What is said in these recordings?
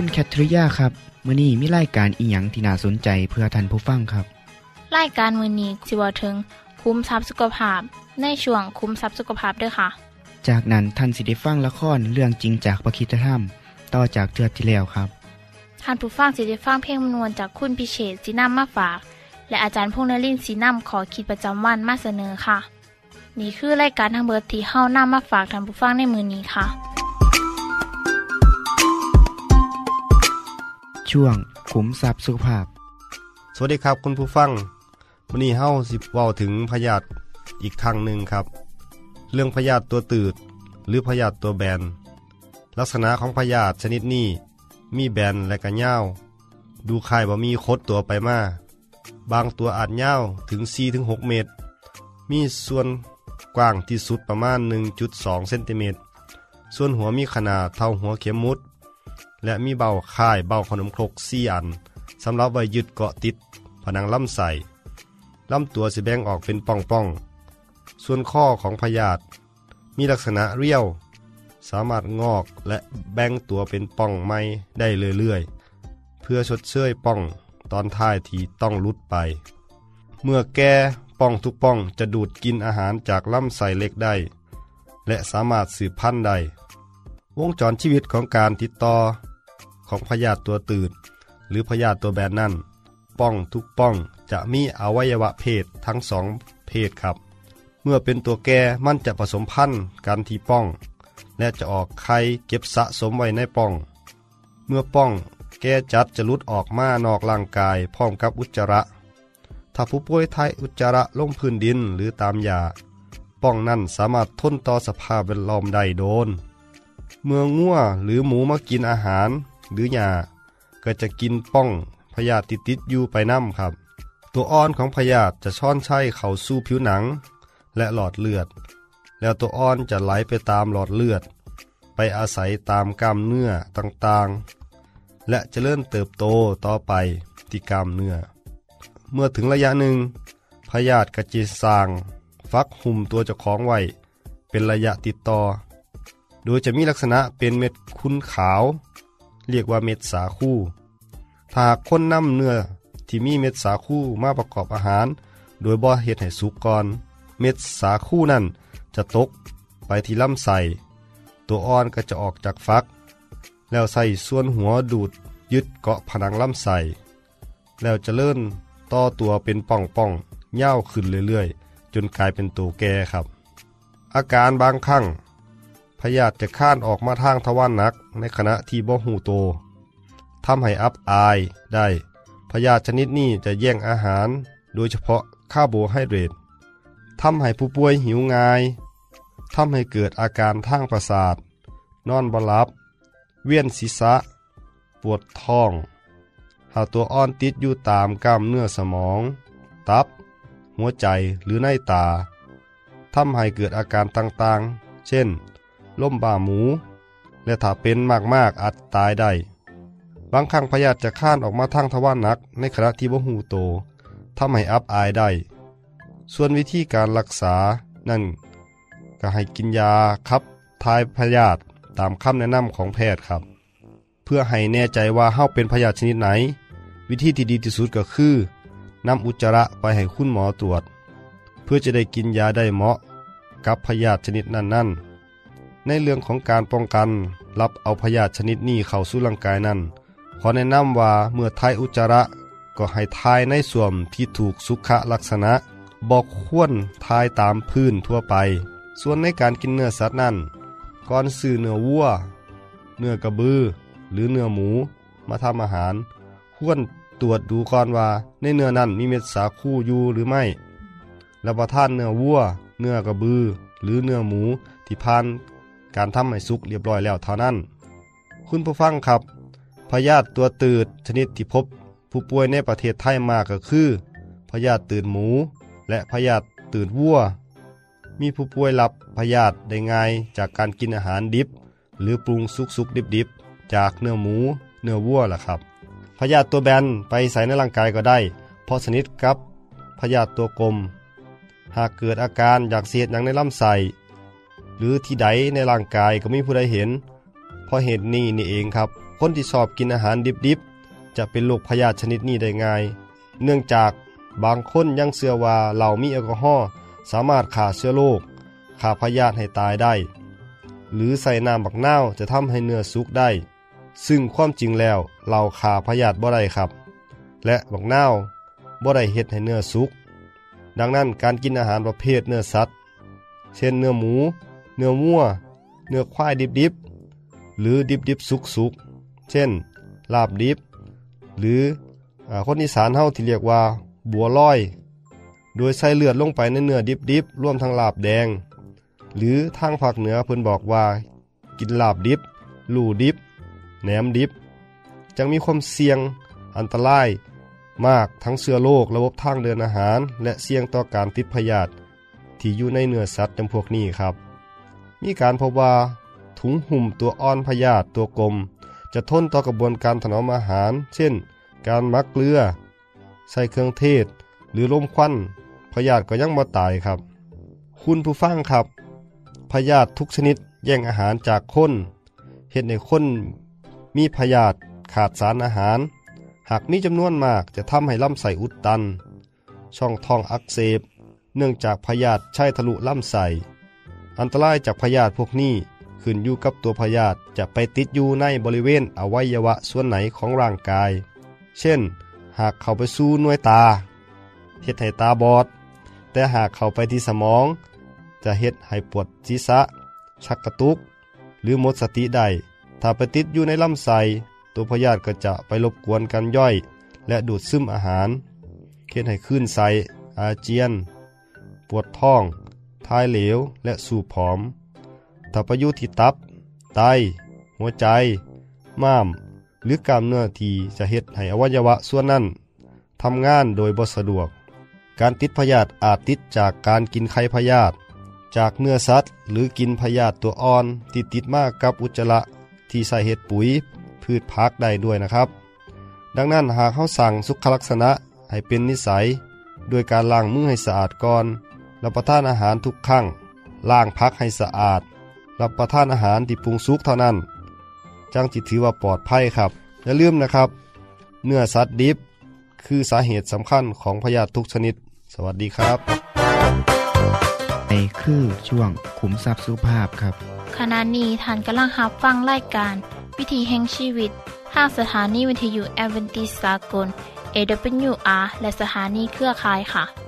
คุณแคทริยาครับมื้อนี้มีรายการอีหยังที่น่าสนใจเพื่อท่านผู้ฟังครับรายการมือนี้สิเวาถึง คุ้มทรัพย์สุขภาพ ในช่วงคุ้มทรัพย์สุขภาพด้วยค่ะ จากนั้นท่านสิได้ฟังละครเรื่องจริงจากประคีตธรรม ต่อจากเทือกที่แล้วครับท่านผู้ฟังสิได้ฟังเพลงมนวนจากคุณพิเชษสีน้ำมาฝาก และอาจารย์พงษ์นรินทร์สีน้ำขอขีดประจำวันมาเสนอค่ะ นี่คือรายการทางเบอร์ที่เฮ้าน้ามาฝากท่านผู้ฟังในมือนี้ค่ะ ช่วงขุมทรัพย์สุขภาพ สวัสดีครับคุณผู้ฟังวันนี้เฮาสิเว้าถึงพยาธิอีกครั้งหนึ่งครับ เรื่องพยาธิตัวตืด หรือพยาธิตัวแบน ลักษณะของพยาธิชนิดนี้ มีแบนและก็ยาดูคล้ายบ่มีคดตัวไปมา บางตัวอาจยาถึง4-6 เมตร มีส่วนกว้างที่สุดประมาณ 1.2 เซนติเมตร ส่วนหัวมีขนาดเท่าหัวเข็มมุด และมีเบาค่ายเบาขนมครกสี่อันสำหรับไว้ยึดเกาะติด ผนังลำไส้ลำตัวสิแบ่งออกเป็นป่องๆ ส่วนข้อของพยาธิมีลักษณะเรียว สามารถงอกและแบ่งตัวเป็นป่องไม้ได้เรื่อยๆ เพื่อชดเชยป่องตอนท้ายที่ต้องลุดไป เมื่อแก่ป่องทุกป่องจะดูดกินอาหารจากลำไส้เล็กได้ และสามารถสืบพันธุ์ได้ วงจรชีวิตของการติดต่อ ของพยาธิตัวตืด หรือพยาธิตัวแบนนั่น ป้องทุกป้องจะมีอวัยวะเพศทั้งสองเพศครับ เมื่อเป็นตัวแก่มันจะผสมพันธุ์กันที่ป้อง และจะออกไข่เก็บสะสมไว้ในป้อง เมื่อป้องแก่จัดจะลุดออกมานอกร่างกายพร้อมกับอุจจาระ ถ้าผู้ป่วยทายอุจจาระลงพื้นดินหรือตามยาป้องนั้นสามารถทนต่อสภาพแวดล้อมได้โดน เมื่องัวหรือหมูมากินอาหาร หรือหญ้าก็จะกินป้องพยาธิติดอยู่ไปน้ำครับ ตัวอ่อนของพยาธิจะช่อนใช้เข้าสู่ผิวหนัง และหลอดเลือด แล้วตัวอ่อนจะไหลไปตามหลอดเลือด ไปอาศัยตามกล้ามเนื้อต่างๆ และจะเริ่มเติบโตต่อไปที่กล้ามเนื้อ เมื่อถึงระยะหนึ่งพยาธิกระจิสร้าง ฟักหุ่มตัวเจ้าของไว้เป็นระยะติดต่อ โดยจะมีลักษณะเป็นเม็ดคุ้นขาว เรียกว่าเม็ดสาคูถ้ากคนนำเนื้อที่มีเม็ดสาคูมาประกอบอาหาร โดยบ่เฮ็ดให้สุกก่อน เม็ดสาคูนั่นจะตกไปที่ลำไส้ตัวอ่อนก็จะออกจากฟัก แล้วใส่ส่วนหัวดูดยึดเกาะผนังลำไส้แล้วจะเลื่อนต่อตัวเป็นป่องๆย่าวขึ้นเรื่อยๆ จนกลายเป็นตัวแก่ครับ อาการบางครั้ง พยาธิจะข้านออกมาทางทวารหนักในขณะที่บ่หูโตทำให้อับอายได้ พยาธิชนิดนี้จะแย่งอาหาร โดยเฉพาะคาร์โบไฮเดรตทำให้ผู้ป่วยหิวง่ายทำให้เกิดอาการทางประสาท นอนบ่หลับ เวียนศีรษะ ปวดท้อง หาตัวอ่อนติดอยู่ตามกล้ามเนื้อสมอง ตับ หัวใจหรือในตาทำให้เกิดอาการต่างๆ เช่น ล่มบ่าหมู และถ้าเป็นมากๆอาจตายได้ บางครั้งพยาธิจะข้านออกมาทางทวารหนัก ในขณะที่บ่หูโตทำให้อับอายได้ ส่วนวิธีการรักษานั่น ก็ให้กินยาครับทายพยาธิตามคำแนะนำของแพทย์ครับ เพื่อให้แน่ใจว่าเฮาเป็นพยาธิชนิดไหน วิธีที่ดีที่สุดก็คือนำอุจจาระไปให้คุณหมอตรวจ เพื่อจะได้กินยาได้เหมาะกับพยาธิชนิดนั้นๆ ในเรื่องของการป้องกัน รับเอาพยาธิชนิดนี้เข้าสู่ร่างกายนั้น ขอแนะนำว่าเมื่อทายอุจจาระก็ให้ทายในส่วมที่ถูกสุขลักษณะ บอกควรทายตามพื้นทั่วไป ส่วนในการกินเนื้อสัตว์นั้นก่อนซื้อเนื้อวัว เนื้อกระบือ หรือเนื้อหมู มาทำอาหาร ควรตรวจดูก่อนว่าในเนื้อนั้นมีเม็ดสาคูอยู่หรือไม่รับประทานเนื้อวัว เนื้อกระบือ หรือเนื้อหมูที่ผ่าน การทำให้สุกเรียบร้อยแล้วเท่านั้น คุณผู้ฟังครับ พยาธิตัวตืดชนิดที่พบ ผู้ป่วยในประเทศไทยมากก็คือ พยาธิตืดหมู และพยาธิตืดวัว มีผู้ป่วยรับพยาธิได้ง่ายจากการกินอาหารดิบ หรือปรุงสุกสุกดิบดิบจากเนื้อหมู เนื้อวัวล่ะครับ พยาธิตัวแบนไปใส่ในร่างกายก็ได้ เพราะสนิทกับพยาธิตัวกลม หากเกิดอาการอยากเสียดอย่างในลำไส้ หรือที่ใดในร่างกายก็มีผู้ใดเห็น เพราะเหตุนี้นี่เองครับ คนที่ชอบกินอาหารดิบๆ จะเป็นโรคพยาธิชนิดนี้ได้ง่าย เนื่องจากบางคนยังเชื่อว่าเหล่ามีแอลกอฮอล์สามารถฆ่าเชื้อโรคฆ่าพยาธิให้ตายได้ หรือใส่น้ำบักเน่าจะทำให้เนื้อสุกได้ ซึ่งความจริงแล้วเราฆ่าพยาธิบ่ได้ครับ และบักเน่าบ่ได้เฮ็ดให้เนื้อสุกดังนั้นการกินอาหารประเภทเนื้อสัตว์ เช่นเนื้อหมู เนื้อวัวเนื้อควายดิบๆ หรือดิบๆสุกๆ เช่น ลาบดิบ หรืออคนอีสานเฮาที่เรียกว่าบัวลอย โดยใส่เลือดลงไปในเนื้อดิบๆ ร่วมทั้งลาบแดง หรือทางภาคเหนือเพิ่นบอกว่า กินลาบดิบ ลู่ดิบ แหนมดิบ จังมีความเสี่ยงอันตรายมากทั้งเชื้อโรคระบบทางเดินอาหาร และเสี่ยงต่อการติดพยาธิที่อยู่ในเนื้อสัตว์จำพวกนี้ครับ มีการพบว่าถุงหุ่มตัวอ่อนพยาธิตัวกลม จะทนต่อกระบวนการถนอมอาหาร เช่น การมักเกลือ ใส่เครื่องเทศ หรือลมควันพยาธิก็ยังบ่ตายครับ คุณผู้ฟังครับพยาธิทุกชนิดแย่งอาหารจากคนเห็ดในคนมีพยาธิขาดสารอาหาร หากมีจำนวนมากจะทำให้ลำไส้อุดตัน ช่องท้องอักเสบ เนื่องจากพยาธิใช้ทะลุลำไส้ อันตรายจากพยาธิพวกนี้ขึ้นอยู่กับตัวพยาธิจะไปติดอยู่ในบริเวณอวัยวะส่วนไหนของร่างกาย เช่น หากเข้าไปสู่หน่วยตาเฮ็ดให้ตาบอด แต่หากเข้าไปที่สมอง จะเฮ็ดให้ปวดศีรษะ ชักกระตุก หรือหมดสติได้ถ้าไปติดอยู่ในลำไส้ตัวพยาธิก็จะไปรบกวนการย่อย และดูดซึมอาหารเฮ็ดให้คลื่นไส้อาเจียน ปวดท้อง ทายเหลว และสูบผอมถ้าไปอยู่ที่ตับ ไต หัวใจ ม้าม หรือกล้ามเนื้อที่จะเฮ็ดให้อวัยวะส่วนนั้นทำงานโดยบ่สะดวก การติดพยาธิอาจติดจากการกินไข่พยาธิจากเนื้อสัตว์ หรือกินพยาธิตัวอ่อนที่ติดมากกับอุจจาระที่ใส่เห็ดปุ๋ย พืชพักได้ด้วยนะครับ ดังนั้นหากเขาสั่งสุขลักษณะให้เป็นนิสัยด้วยการล้างมือให้สะอาดก่อน รับประทานอาหารทุกครั้งล้างพักให้สะอาด รับประทานอาหารที่ปรุงสุกเท่านั้น จังจิตถือว่าปลอดภัยครับอย่าลืมนะครับ เนื้อสัตว์ดิบ คือสาเหตุสำคัญของพยาธิทุกชนิด สวัสดีครับในคือช่วงขุมทรัพย์สุภาพครับ ขณะนี้ท่านกำลังรับฟังรายการ วิถีแห่งชีวิตทางสถานีวิทยุแอเวนติสากล AWR และสถานีเครือข่ายค่ะ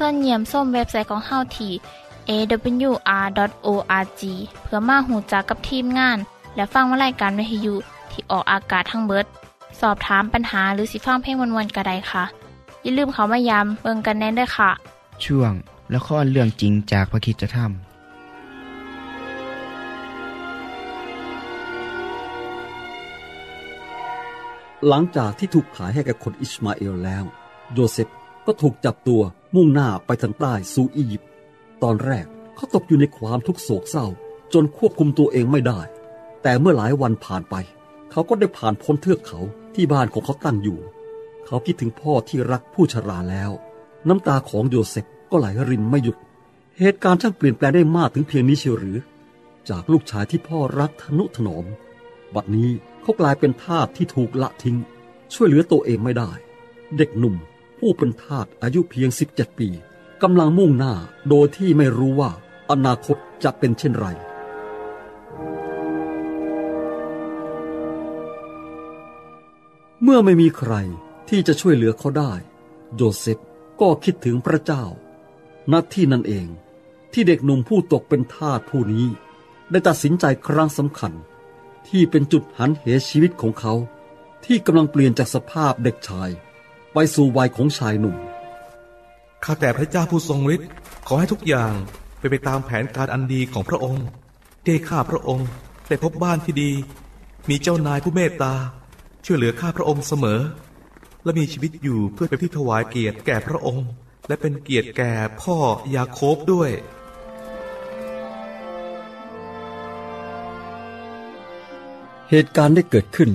ส่วนเยี่ยมส้มเว็บไซต์ของเฮาที่ awr.org เพื่อมาหูจักกับทีมงาน และฟังวารายการวิทยุที่ออกอากาศทั้งเบิด สอบถามปัญหาหรือสิฟังเพลงวนๆกระไดค่ะ อย่าลืมเขามายามเบิงกันแน่นด้วยค่ะ ช่วงละครเรื่องจริงจากพระคิดจะทำหลังจากที่ถูกขายให้กับคนอิสมาเอลแล้ว โยเซฟ ก็ถูกจับตัวมุ่งหน้าไปทางใต้สู่อียิปต์ตอนแรกเขาตกอยู่ในความทุกโศกเศร้า จนควบคุมตัวเองไม่ได้ แต่เมื่อหลายวันผ่านไป เขาก็ได้ผ่านพ้นเทือกเขาที่บ้านของเขาตั้งอยู่ เขาคิดถึงพ่อที่รักผู้ชราแล้ว น้ำตาของโยเซฟก็ไหลรินไม่หยุด เหตุการณ์ช่างเปลี่ยนแปลงได้มากถึงเพียงนี้เชียวหรือ จากลูกชายที่พ่อรักทนุถนอม บัดนี้เขากลายเป็นทาสที่ถูกละทิ้ง ช่วยเหลือตัวเองไม่ได้ เด็กหนุ่ม ผู้เป็นทาสอายุเพียง 17 ปีกำลังมุ่งหน้าโดยที่ไม่รู้ว่าอนาคตจะเป็นเช่นไร เมื่อไม่มีใครที่จะช่วยเหลือเขาได้ โยเซฟก็คิดถึงพระเจ้าณที่นั่นเองที่เด็กหนุ่มผู้ตกเป็นทาสผู้นี้ ได้ตัดสินใจครั้งสำคัญ ที่เป็นจุดหันเหชีวิตของเขา ที่กำลังเปลี่ยนจากสภาพเด็กชาย ไปสู่วัยของชายหนุ่ม ข้าแต่พระเจ้าผู้ทรงฤทธิ์ขอให้ทุกอย่างเป็นไปตามแผนการอันดีของพระองค์ที่ให้ข้าพระองค์ได้พบบ้านที่ดี มีเจ้านายผู้เมตตา ช่วยเหลือข้าพระองค์เสมอ และมีชีวิตอยู่เพื่อเป็นที่ถวายเกียรติแก่พระองค์ และเป็นเกียรติแก่พ่อยาโคบด้วยเหตุการณ์ได้เกิดขึ้น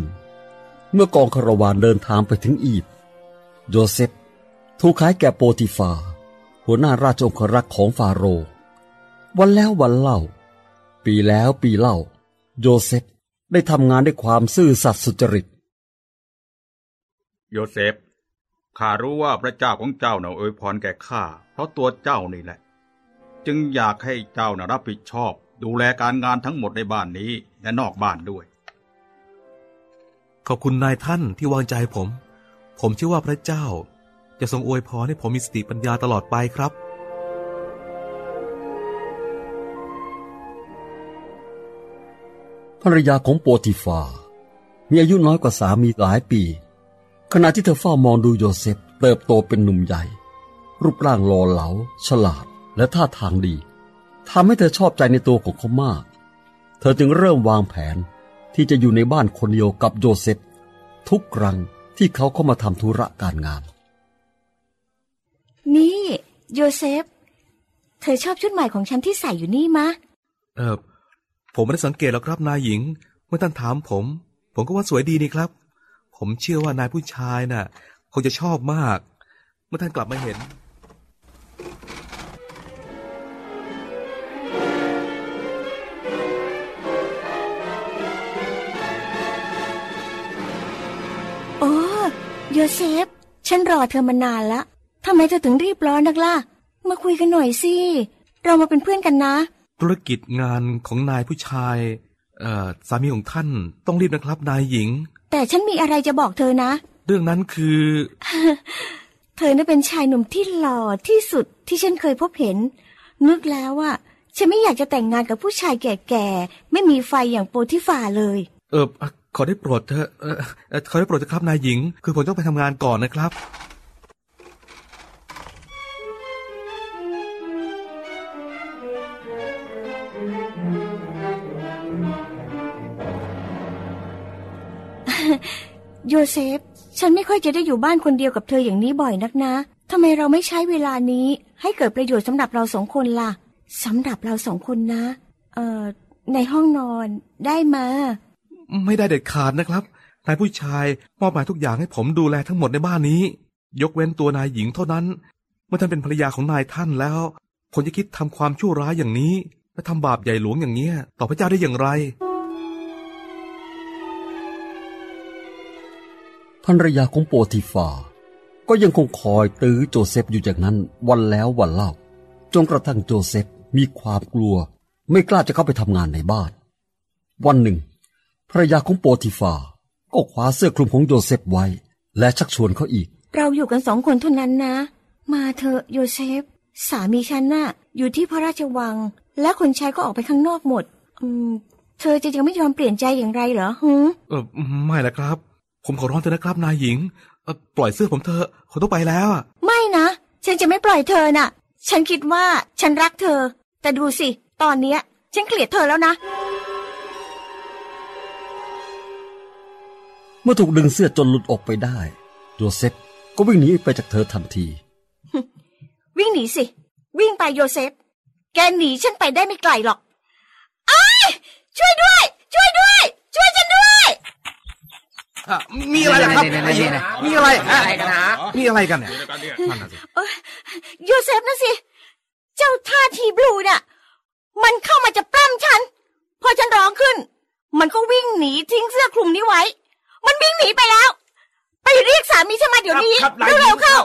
เมื่อกองคาราวานเดินทางไปถึงอียิปต์ โยเซฟถูกขายแก่โปติฟา หัวหน้าราชองครักษ์ของฟาโรห์วันแล้ววันเล่า ปีแล้วปีเล่า โยเซฟได้ทำงานด้วยความซื่อสัตย์สุจริต โยเซฟข้ารู้ว่าพระเจ้าของเจ้าน่ะอวยพรแก่ข้าเพราะตัวเจ้านี่แหละ จึงอยากให้เจ้าน่ะรับผิดชอบ ดูแลการงานทั้งหมดในบ้านนี้และนอกบ้านด้วย ขอบคุณนายท่านที่วางใจผม ผมเชื่อว่าพระเจ้า จะทรงอวยพรให้ผมมีสติปัญญาตลอดไปครับ ภรรยาของโปติฟา มีอายุน้อยกว่าสามีหลายปี ขณะที่เธอเฝ้ามองดูโยเซฟเติบโตเป็นหนุ่มใหญ่ รูปร่างหล่อเหลา ฉลาด และท่าทางดีทำให้เธอชอบใจในตัวของเขามาก เธอจึงเริ่มวางแผนที่จะอยู่ในบ้านคนเดียวกับโยเซฟทุกครั้ง ที่เขาเข้ามาทำธุระการงาน นี่โยเซฟ เธอชอบชุดใหม่ของฉันที่ใส่อยู่นี่มะ เออผมไม่ได้สังเกตหรอกครับนายหญิง เมื่อท่านถามผม ผมก็ว่าสวยดีนี่ครับ ผมเชื่อว่านายผู้ชายน่ะ คงจะชอบมาก เมื่อท่านกลับมาเห็น โยเซฟ ฉันรอเธอมานานละทำไมเธอถึงรีบร้อนนักล่ะ มาคุยกันหน่อยสิ เรามาเป็นเพื่อนกันนะ ธุรกิจงานของนายผู้ชาย เอ่อ สามีของท่านต้องรีบนะครับนายหญิง แต่ฉันมีอะไรจะบอกเธอนะ เรื่องนั้นคือ เธอน่ะเป็นชายหนุ่มที่หล่อที่สุดที่ฉันเคยพบเห็น นึกแล้วอะฉันไม่อยากจะแต่งงานกับผู้ชายแก่ๆ ไม่มีไฟอย่างโปรติฟาเลย เอออะ ขอได้โปรดเถอะเออเอ่อขอได้โปรดเถอะครับนายหญิง คือผมต้องไปทำงานก่อนนะครับ โยเซฟ ฉันไม่ค่อยจะได้อยู่บ้านคนเดียวกับเธออย่างนี้บ่อยนักนะทำไมเราไม่ใช้เวลานี้ ให้เกิดประโยชน์สำหรับเราสองคนล่ะสำหรับเราสองคนนะ เอ่อ ในห้องนอนได้มา ไม่ได้เด็ดขาดนะครับนายผู้ชายมอบหมายทุกอย่างให้ผมดูแลทั้งหมดในบ้านนี้ ยกเว้นตัวนายหญิงเท่านั้น เมื่อท่านเป็นภรรยาของนายท่านแล้วผมจะคิดทำความชั่วร้ายอย่างนี้ และทำบาปใหญ่หลวงอย่างเนี้ย ต่อพระเจ้าได้อย่างไรภรรยาของโปติฟา ก็ยังคงคอยตื้อโจเซฟอยู่อย่างนั้นวันแล้ววันเล่า จนกระทั่งโจเซฟมีความกลัว ไม่กล้าจะเข้าไปทำงานในบ้าน วันหนึ่ง ภรรยาของโปติฟาก็คว้าเสื้อคลุมของโยเซฟไว้ และชักชวนเขาอีก เราอยู่กันสองคนเท่านั้นนะ มาเถอะโยเซฟ สามีฉันน่ะ อยู่ที่พระราชวัง และคนใช้ก็ออกไปข้างนอกหมด อืม เธอจะยังไม่ยอมเปลี่ยนใจอย่างไรเหรอฮึเออไม่ละครับ ผมขอร้องเถอะนะครับนายหญิงเอ่อปล่อยเสื้อผมเถอะผมต้องไปแล้วอะไม่นะฉันจะไม่ปล่อยเธอน่ะ ฉันคิดว่าฉันรักเธอ แต่ดูสิ ตอนเนี้ย ฉันเกลียดเธอแล้วนะ เมื่อถูกดึงเสื้อจนหลุดออกไปได้ โยเซฟก็วิ่งหนีไปจากเธอทันที วิ่งหนีสิ วิ่งไปโยเซฟ แกหนีฉันไปได้ไม่ไกลหรอกอ้ายช่วยด้วย ช่วยด้วย ช่วยฉันด้วย อะมีอะไรล่ะครับนี่ๆๆๆๆมีอะไรอะไรกันนะ มีอะไรกันเนี่ยเดี๋ยวกันเนี่ยนั่นน่ะสิโยเซฟนะสิ เจ้าท่าทีบลูน่ะ มันเข้ามาจะปล้ำฉัน พอฉันร้องขึ้น มันก็วิ่งหนีทิ้งเสื้อคลุมนี้ไว้ มันวิ่งหนีไปแล้ว ไปเรียกสามีฉันมาเดี๋ยวนี้ครับครับหลายเร็วๆเข้า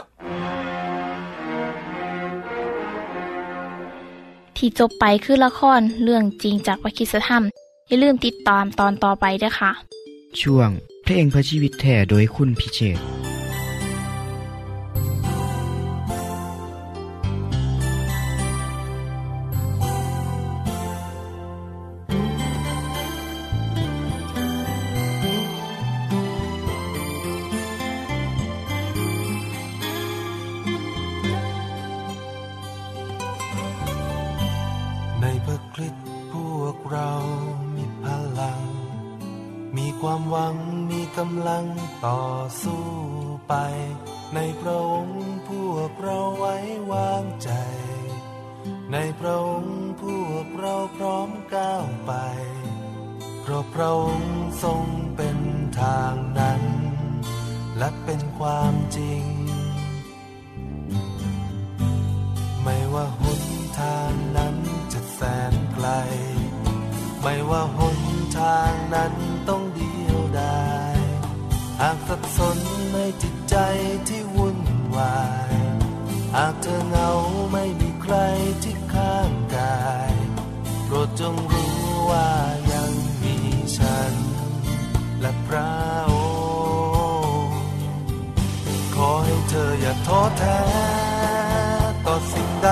ที่จบไปคือละครเรื่องจริงจากวิคิสธรรม อย่าลืมติดตามตอนต่อไปด้วยค่ะ ช่วงเพลงพระชีวิตแท้โดยคุณพิเชษ ในพระองค์พวกเราพร้อมก้าวไป เพราะพระองค์ทรงเป็นทางนั้น และเป็นความจริง ไม่ว่าหนทางนั้นจะแสนไกล ไม่ว่าหนทางนั้นต้องเดียวดายหากสับสนในจิตใจที่วุ่นวาย หากเธอเหงาไม่มี รที่ข้างกายโปรดจงรู้ว่ายังมีฉัน และพระองค์ขอให้เธออย่าท้อแท้ต่อสิ่งใด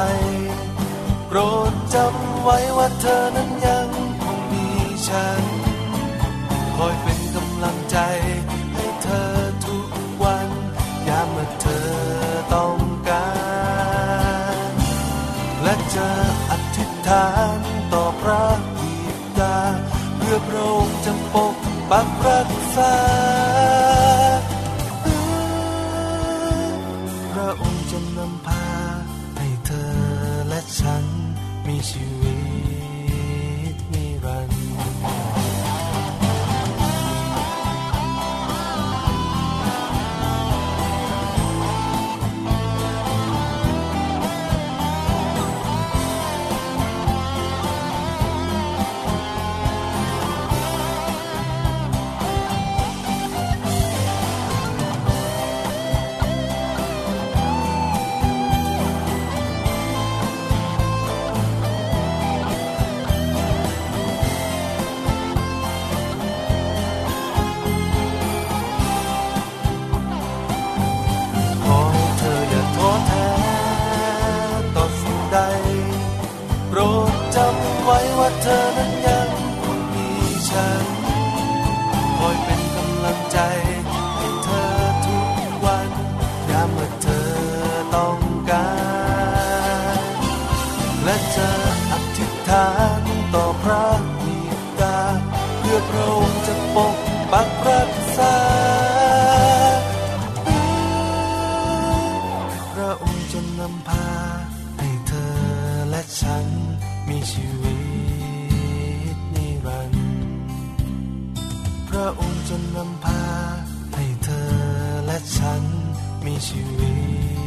โปรดจำไว้ว่าเธอนั้นยังคงมีฉัน คอยเป็น รั มีชีวิ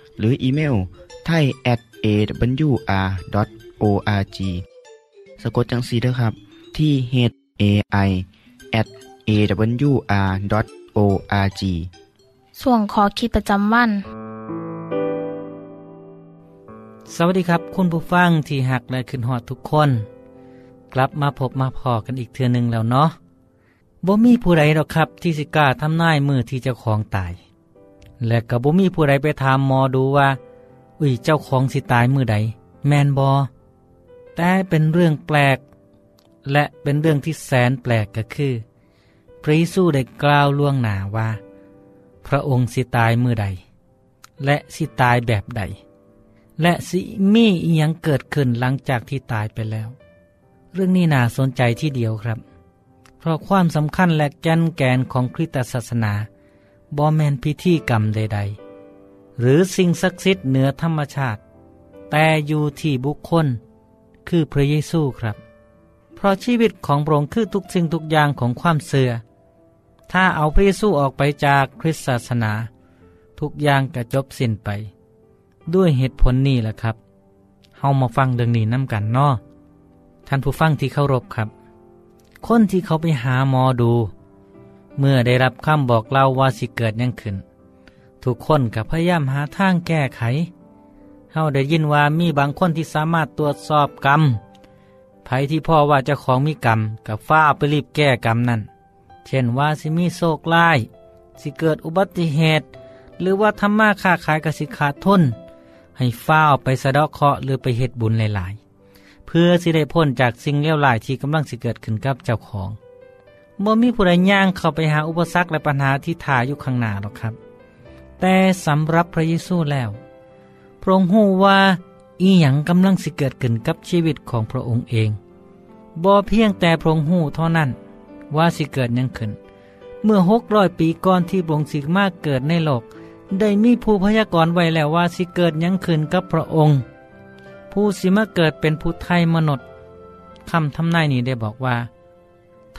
หนึ่งหนึ่งศูนย์หรืออีเมลไทย at awr.org สะกดจังสีด้วยครับที่ h a i at awr.org ส่วนขอคิดประจำวัน สวัสดีครับ คุณผู้ฟังที่หักและขึ้นหอดทุกคน กลับมาพบมาพอกันอีกเทือหนึ่งแล้วเนาะบ่มีผู้ใดหรอกครับ ที่สิกล้าทำนายมือที่เจ้าของตาย และก็บ่มีผู้ใดไปถามหมอดูว่า อุ้ยเจ้าของสิตายมือใด แมนบอแต่เป็นเรื่องแปลก และเป็นเรื่องที่แสนแปลกก็คือ พระเยซูได้กล่าวล่วงหนาว่า พระองค์สิตายมือใด และสิตายแบบใด และสิมีอียังเกิดขึ้นหลังจากที่ตายไปแล้ว เรื่องนี้น่าสนใจที่เดียวครับ เพราะความสำคัญและแก่นแกนของคริสตศาสนา บอแมนพิธีกรรมใด ๆ หรือสิ่งศักดิ์สิทธิ์เหนือธรรมชาติ แต่อยู่ที่บุคคล คือพระเยซูครับ เพราะชีวิตของพระองค์คือทุกสิ่งทุกอย่างของความเสื่อถ้าเอาพระเยซูออกไปจากคริสตศาสนา ทุกอย่างก็จบสิ้นไป ด้วยเหตุผลนี้แหละครับเฮามาฟังเรื่องนี้น้ำกันเนาะท่านผู้ฟังที่เคารพครับ คนที่เขาไปหาหมอดู เมื่อได้รับคำบอกเล่าว่าสิเกิดยังขึ้น ทุกคนกับพยายามหาทางแก้ไขเฮาได้ยินว่ามีบางคนที่สามารถตรวจสอบกรรมไผที่พ่อว่าเจ้าของมีกรรมกับฟ้าไปรีบแก้กรรมนั่น เช่นว่าสิมีโศกลายสิเกิดอุบัติเหตุ หรือว่าทำมาค้าขายกับสิขาดทุน ให้ฟ้าไปสะเดาะเคราะห์หรือไปเหตุบุญหลาย ๆ เพื่อสิได้พ้นจากสิ่งเลวร้ายที่กำลังสิเกิดขึ้นกับเจ้าของ บ่มีผู้ใดย่างเข้าไปหาอุปสรรคและปัญหาที่ถ่ายอยู่ข้างหน้าหรอกครับ แต่สำหรับพระเยซูแล้ว พระองค์รู้ว่าอีหยังกำลังสิเกิดขึ้นกับชีวิตของพระองค์เองบ่เพียงแต่พระองค์รู้เท่านั้น ว่าสิเกิดยังขึ้น เมื่อหกร้อยปีก่อนที่พระองค์สิมากเกิดในโลก ได้มีผู้พยากรณ์ไว้แล้วว่าสิเกิดยังขึ้นกับพระองค์ ผู้สิมาเกิดเป็นผู้ไทยมนุษย์คำทำนายนี้ได้บอกว่า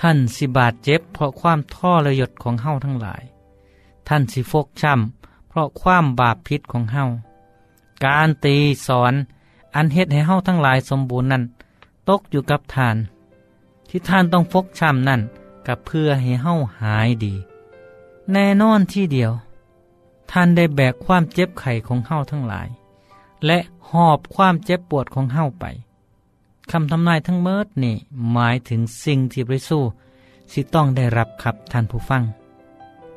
ท่านสิบาดเจ็บ เพราะความท่อระยดของเฮาทั้งหลาย ท่านสิฟกช้ำเพราะความบาปพิษของเฮาการตีสอนอันเฮ็ดให้เฮาทั้งหลายสมบูรณ์นั้น ตกอยู่กับท่าน ที่ท่านต้องฟกช้ำนั่นกับเพื่อให้เฮาหายดี แน่นอนที่เดียว ท่านได้แบกความเจ็บไข้ของเฮาทั้งหลาย และหอบความเจ็บปวดของเฮาไป คำทำนายทั้งเมิดนี่หมายถึงสิ่งที่พระเยซูสิต้องได้รับครับท่านผู้ฟัง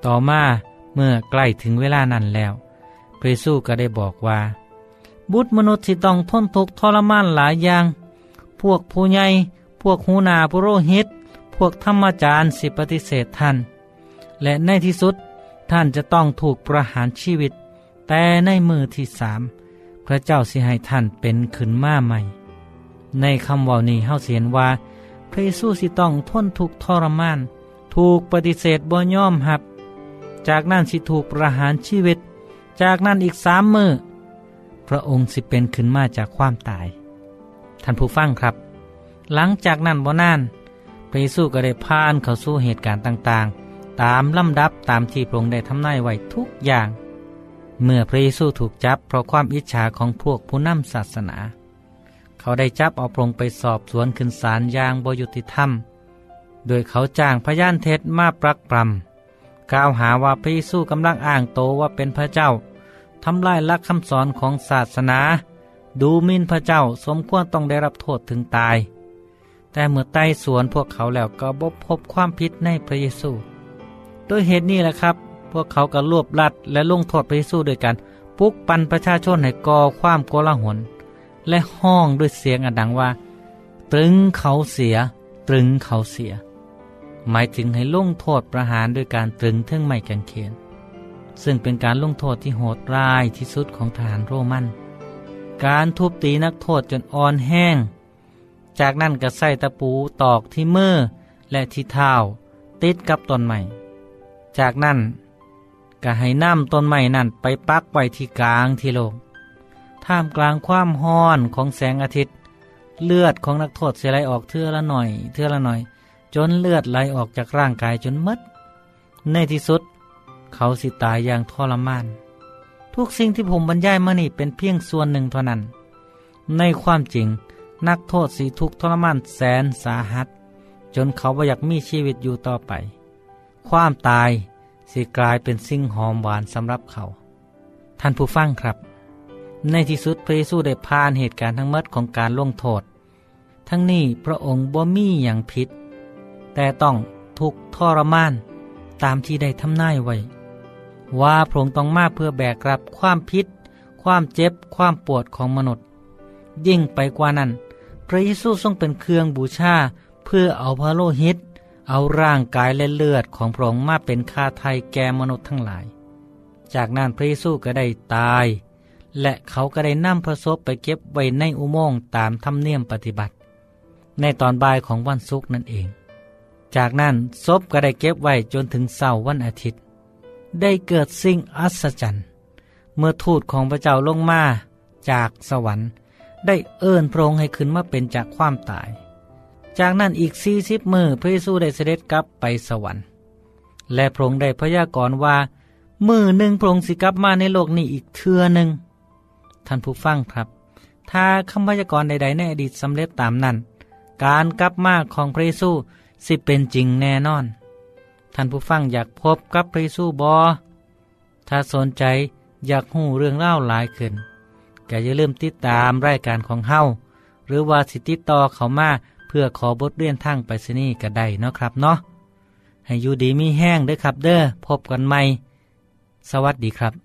ต่อมาเมื่อใกล้ถึงเวลานั้นแล้ว พระเยซูก็ได้บอกว่า บุตรมนุษย์ที่ต้องทนทุกข์ทรมานหลายอย่าง พวกผู้ใหญ่พวกหูนาผู้โรหิต พวกธรรมจารย์สิปฏิเสธท่าน และในที่สุดท่านจะต้องถูกประหารชีวิต แต่ในมือที่สามพระเจ้าสิให้ท่านเป็นขึ้นมาใหม่ ในคำว่านี้เฮาเสียนว่า พระเยซูสิต้องทนทุกทรมาน ถูกปฏิเสธบ่ยอมหับ จากนั้นสิถูกประหารชีวิต จากนั้นอีกสามมือพระองค์สิเป็นขึ้นมาจากความตาย ท่านผู้ฟังครับ หลังจากนั้นบ่นานพระเยซูก็ได้ผ่านเข้าสู่เหตุการณ์ต่างๆ ตามลำดับตามที่พระองค์ได้ทำนายไว้ทุกอย่าง เมื่อพระเยซูถูกจับเพราะความอิจฉาของพวกผู้นำศาสนา เขาได้จับเอาพระองค์ไปสอบสวนขึ้นศาลอย่างบยุติธรรม โดยเขาจ้างพยานเท็จมาปรักปรำกล่าวหาว่าพระเยซูกำลังอ้างโตว่าเป็นพระเจ้าทำลายลักคำสอนของศาสนา ดูหมินพระเจ้าสมควรต้องได้รับโทษถึงตาย แต่เมื่อไต่สวนพวกเขาแล้วก็บพบความผิดในพระเยซูด้วยเหตุนี้แหละครับ พวกเขาก็รวบลัดและลงโทษพระเยซูโดยการปลุกปั่นประชาชนให้ก่อความโกลาหล และห้องด้วยเสียงอันดังว่า ตรึงเขาเสีย ตรึงเขาเสีย หมายถึงให้ลงโทษประหารด้วยการตรึงเทิงไม้กางเขนซึ่งเป็นการลงโทษที่โหดร้ายที่สุดของทหารโรมัน การทุบตีนักโทษจนอ่อนแห้ง จากนั้นก็ใส่ตะปูตอกที่มือและที่เท้าติดกับต้นไม้จากนั้นก็ให้น้ำต้นไม้นั่นไปปักไว้ที่กลางที่โลง ท่ามกลางความห้อนของแสงอาทิตย์ เลือดของนักโทษเสียไหลออกเทื่อละหน่อย เทื่อละหน่อย จนเลือดไหลออกจากร่างกายจนมดในที่สุด เขาสิตายอย่างทรมาน ทุกสิ่งที่ผมบรรยายมานี่เป็นเพียงส่วนหนึ่งเท่านั้น ในความจริง นักโทษสีทุกทรมานแสนสาหัส จนเขาบ่อยากมีชีวิตอยู่ต่อไป ความตายสิกลายเป็นสิ่งหอมหวานสำหรับเขา ท่านผู้ฟังครับ ในที่สุดพระเยซูได้ผ่านเหตุการณ์ทั้งหมดของการล่วงโทษ ทั้งนี้พระองค์บ่มีอย่างผิด แต่ต้องทุกข์ทรมานตามที่ได้ทำนายไว้ ว่าพระองค์ต้องมาเพื่อแบกรับความพิษ ความเจ็บ ความปวดของมนุษย์ ยิ่งไปกว่านั้น พระเยซูทรงเป็นเครื่องบูชาเพื่อเอาพระโลหิต เอาร่างกายและเลือดของพระองค์มาเป็นค่าไทยแก่มนุษย์ทั้งหลาย จากนั้นพระเยซูก็ได้ตาย และเขาก็ได้นำพระศพไปเก็บไว้ในอุโมงค์ตามธรรมเนียมปฏิบัติ ในตอนบ่ายของวันศุกร์นั่นเอง จากนั้นศพก็ได้เก็บไว้จนถึงเสาร์วันอาทิตย์ ได้เกิดสิ่งอัศจรรย์ เมื่อทูตของพระเจ้าลงมาจากสวรรค์ ได้เอิ้นพระองค์ให้ขึ้นมาเป็นจากความตาย จากนั้นอีกสี่สิบมือพระเยซูได้เสด็จกลับไปสวรรค์ และพระองค์ได้พยากรณ์ว่า มือหนึ่งพระองค์สิกลับมาในโลกนี้อีกเทือหนึ่ง ท่านผู้ฟังครับ ถ้าคำพยากรณ์ใดๆในอดีตสำเร็จตามนั้น การกลับมาของพระเยซูสิเป็นจริงแน่นอน ท่านผู้ฟังอยากพบกับพระเยซูบอถ้าสนใจอยากหูเรื่องเล่าหลายขึ้นก็อย่าลืมติดตามรายการของเฮาหรือว่าสิติต่อเขามาเพื่อขอบทเรียนทางไปรษณีย์ก็ได้เนาะครับเนาะให้อยู่ดีมีแห้งเด้อครับเด้อพบกันใหม่ สวัสดีครับ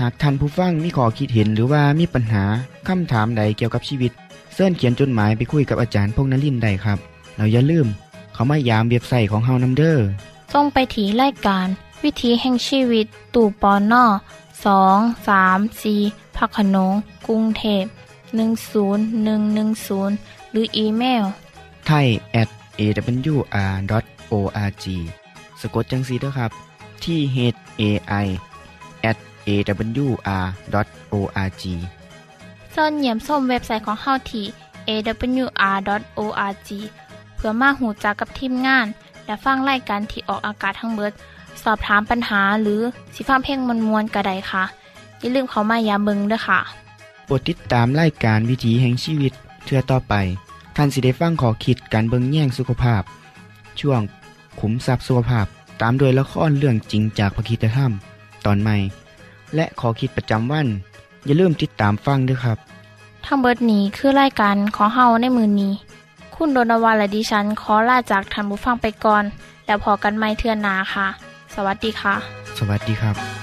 หากท่านผู้ฟังมีข้อคิดเห็นหรือว่ามีปัญหาคำถามใดเกี่ยวกับชีวิตเสินเขียนจดหมายไปคุยกับอาจารย์พงษ์นลินทร์ได้ครับเราอย่าลืม เขามายามเว็บไซต์ของเฮานํเด้อส่งไปถีรายการ วิถีแห่งชีวิตตู่ปอนนอสองสามสีพักขนงกรุงเทพ10110 หรืออีเมลไทย at awr.org สะกดจังสีด้วยครับ ที่ h a i at awr.org เสินเยี่ยมส้มเว็บไซต์ของเฮาที่ awr.org เพื่อมาหูจักกับทีมงาน และฟังไล่กันที่ออกอากาศทั้งเบิด สอบถามปัญหาหรือสิฟ้าเพลงมวลมวลกระไดค่ะ อย่าลืมเขามายามเบิงด้วยค่ะโปรดติดตามรายการวิถีแห่งชีวิตเทือต่อไปท่านสิได้ฟังขอคิดการเบิงแย่งสุขภาพ ช่วงขุมทรัพย์สุขภาพตามโดยละครเรื่องจริงจากพระคีตธรรม ตอนใหม่ และขอคิดประจำวัน อย่าลืมติดตามฟังด้วยครับ ทั้งเบิดนี้คือรายการของเฮาในมือนี้ คุณโดนวาและดิฉันขอลาจากทันบุฟังไปก่อน แล้วพอกันไม่เทื่อนนาค่ะ สวัสดีค่ะ สวัสดีครับ